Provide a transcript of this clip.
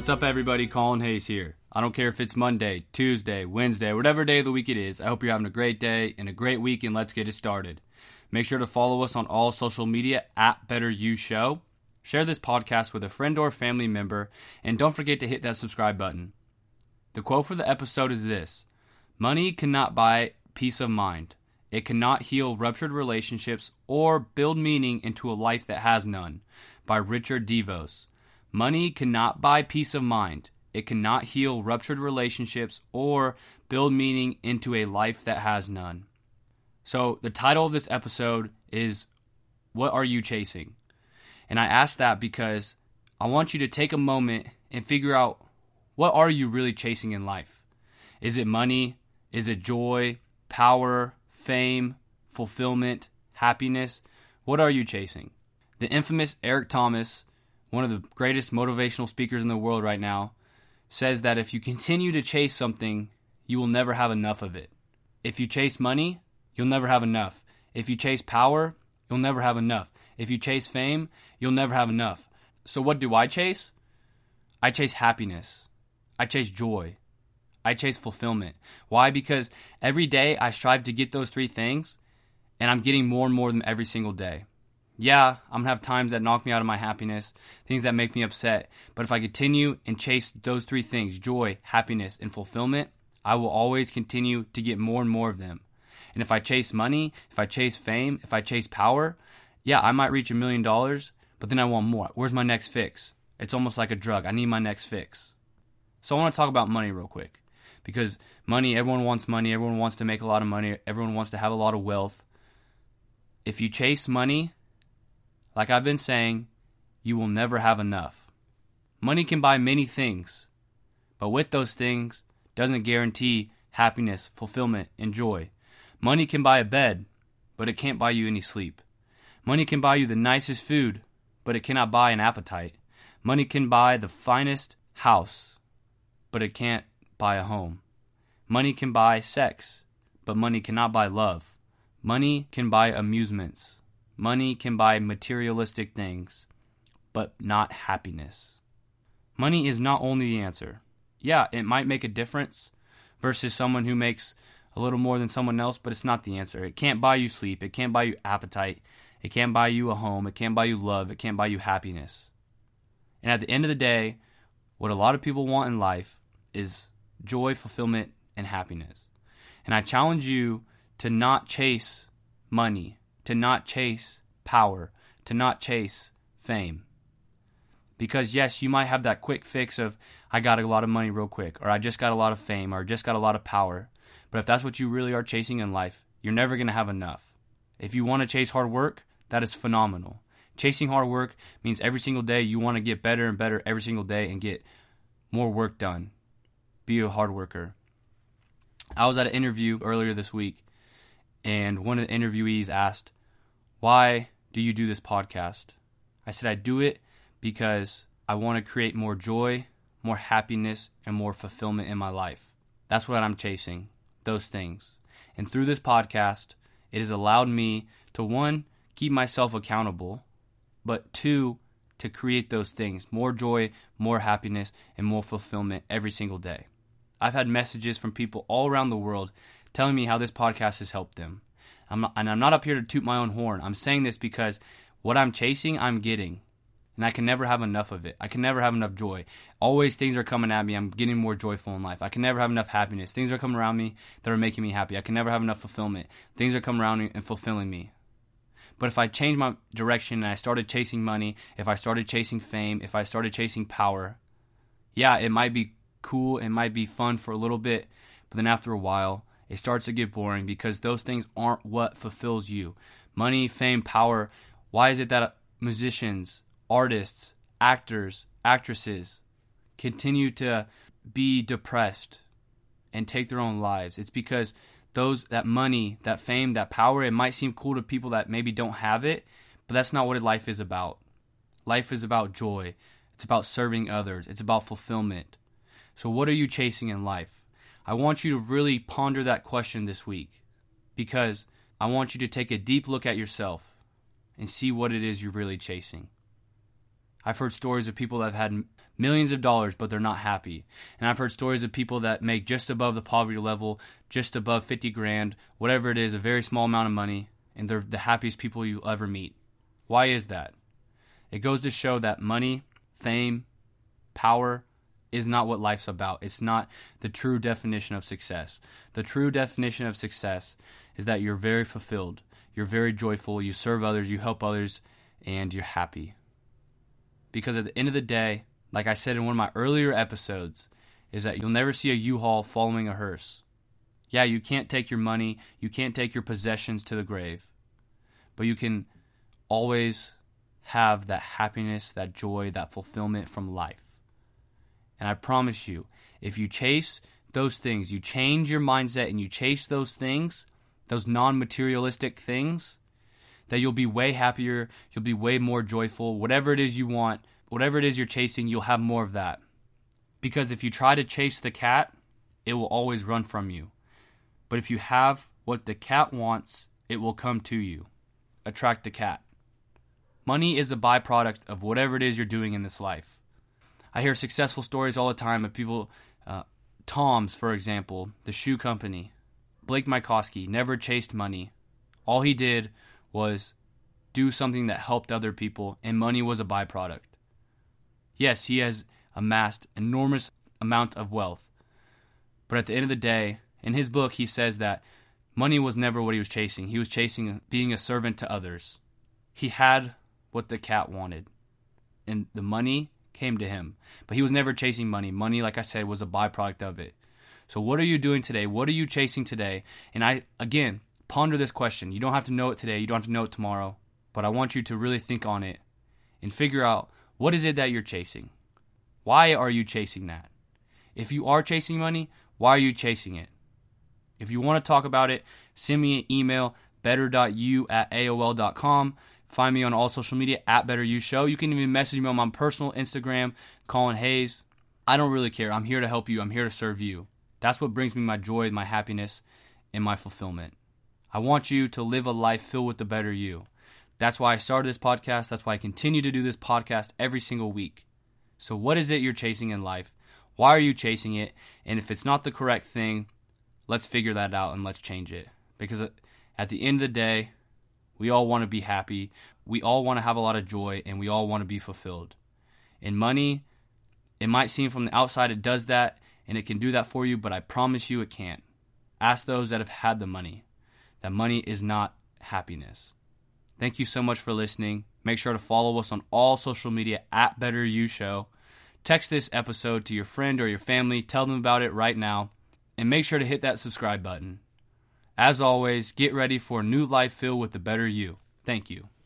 What's up, everybody? Colin Hayes here. I don't care if it's Monday, Tuesday, Wednesday, whatever day of the week it is. I hope you're having a great day and a great week, and let's get it started. Make sure to follow us on all social media at Better You Show. Share this podcast with a friend or family member, and don't forget to hit that subscribe button. The quote for the episode is this Money cannot buy peace of mind. It cannot heal ruptured relationships or build meaning into a life that has none. By Richard DeVos. Money cannot buy peace of mind. It cannot heal ruptured relationships or build meaning into a life that has none. So, the title of this episode is What Are You Chasing? And I ask that because I want you to take a moment and figure out what are you really chasing in life? Is it money? Is it joy, power, fame, fulfillment, happiness? What are you chasing? The infamous Eric Thomas one of the greatest motivational speakers in the world right now, says that if you continue to chase something, you will never have enough of it. If you chase money, you'll never have enough. If you chase power, you'll never have enough. If you chase fame, you'll never have enough. So, what do I chase? I chase happiness. I chase joy. I chase fulfillment. Why? Because every day I strive to get those three things, and I'm getting more and more of them every single day yeah, I'm gonna have times that knock me out of my happiness, things that make me upset. But if I continue and chase those three things joy, happiness, and fulfillment I will always continue to get more and more of them. And if I chase money, if I chase fame, if I chase power, yeah, I might reach a million dollars, but then I want more. Where's my next fix? It's almost like a drug. I need my next fix. So I want to talk about money real quick because money, everyone wants money, everyone wants to make a lot of money, everyone wants to have a lot of wealth. If you chase money, like I've been saying, you will never have enough. Money can buy many things, but with those things doesn't guarantee happiness, fulfillment, and joy. Money can buy a bed, but it can't buy you any sleep. Money can buy you the nicest food, but it cannot buy an appetite. Money can buy the finest house, but it can't buy a home. Money can buy sex, but money cannot buy love. Money can buy amusements, Money can buy materialistic things, but not happiness. Money is not only the answer. Yeah, it might make a difference versus someone who makes a little more than someone else, but it's not the answer. It can't buy you sleep. It can't buy you appetite. It can't buy you a home. It can't buy you love. It can't buy you happiness. And at the end of the day, what a lot of people want in life is joy, fulfillment, and happiness. And I challenge you to not chase money, to not chase power, to not chase fame. Because, yes, you might have that quick fix of, I got a lot of money real quick, or I just got a lot of fame, or I just got a lot of power. But if that's what you really are chasing in life, you're never going to have enough. If you want to chase hard work, that is phenomenal. Chasing hard work means every single day you want to get better and better every single day and get more work done. Be a hard worker. I was at an interview earlier this week, and one of the interviewees asked, why do you do this podcast? I said, I do it because I want to create more joy, more happiness, and more fulfillment in my life. That's what I'm chasing, those things. And through this podcast, it has allowed me to one, keep myself accountable, but two, to create those things more joy, more happiness, and more fulfillment every single day. I've had messages from people all around the world telling me how this podcast has helped them. I'm not, and I'm not up here to toot my own horn. I'm saying this because what I'm chasing, I'm getting. And I can never have enough of it. I can never have enough joy. Always things are coming at me. I'm getting more joyful in life. I can never have enough happiness. Things are coming around me that are making me happy. I can never have enough fulfillment. Things are coming around me and fulfilling me. But if I change my direction and I started chasing money, if I started chasing fame, if I started chasing power, yeah, it might be cool, it might be fun for a little bit, but then after a while, it starts to get boring because those things aren't what fulfills you. Money, fame, power. Why is it that musicians, artists, actors, actresses continue to be depressed and take their own lives? It's because those that money, that fame, that power, it might seem cool to people that maybe don't have it, but that's not what life is about. Life is about joy. It's about serving others. It's about fulfillment. So what are you chasing in life? I want you to really ponder that question this week because I want you to take a deep look at yourself and see what it is you're really chasing. I've heard stories of people that have had millions of dollars, but they're not happy. And I've heard stories of people that make just above the poverty level, just above 50 grand, whatever it is, a very small amount of money, and they're the happiest people you'll ever meet. Why is that? It goes to show that money, fame, power is not what life's about. It's not the true definition of success. The true definition of success is that you're very fulfilled, you're very joyful, you serve others, you help others, and you're happy. Because at the end of the day, like I said in one of my earlier episodes, is that you'll never see a U-Haul following a hearse. Yeah, you can't take your money, you can't take your possessions to the grave, but you can always have that happiness, that joy, that fulfillment from life. And I promise you, if you chase those things, you change your mindset and you chase those things, those non materialistic things, that you'll be way happier, you'll be way more joyful. Whatever it is you want, whatever it is you're chasing, you'll have more of that. Because if you try to chase the cat, it will always run from you. But if you have what the cat wants, it will come to you. Attract the cat. Money is a byproduct of whatever it is you're doing in this life. I hear successful stories all the time of people, uh, TOMS, for example, the shoe company. Blake Mycoskie never chased money. All he did was do something that helped other people, and money was a byproduct. Yes, he has amassed enormous amount of wealth. But at the end of the day, in his book, he says that money was never what he was chasing. He was chasing being a servant to others. He had what the cat wanted, and the money came to him. But he was never chasing money. Money, like I said, was a byproduct of it. So, what are you doing today? What are you chasing today? And I, again, ponder this question. You don't have to know it today, you don't have to know it tomorrow, but I want you to really think on it and figure out what is it that you're chasing? Why are you chasing that? If you are chasing money, why are you chasing it? If you want to talk about it, send me an email, better.you at AOL.com. Find me on all social media at Better You Show. You can even message me on my personal Instagram, Colin Hayes. I don't really care. I'm here to help you. I'm here to serve you. That's what brings me my joy, my happiness, and my fulfillment. I want you to live a life filled with the better you. That's why I started this podcast. That's why I continue to do this podcast every single week. So, what is it you're chasing in life? Why are you chasing it? And if it's not the correct thing, let's figure that out and let's change it. Because at the end of the day, we all want to be happy. We all want to have a lot of joy and we all want to be fulfilled. And money, it might seem from the outside it does that and it can do that for you, but I promise you it can't. Ask those that have had the money. That money is not happiness. Thank you so much for listening. Make sure to follow us on all social media at Better You Show. Text this episode to your friend or your family. Tell them about it right now. And make sure to hit that subscribe button. As always, get ready for a new life filled with the better you. Thank you.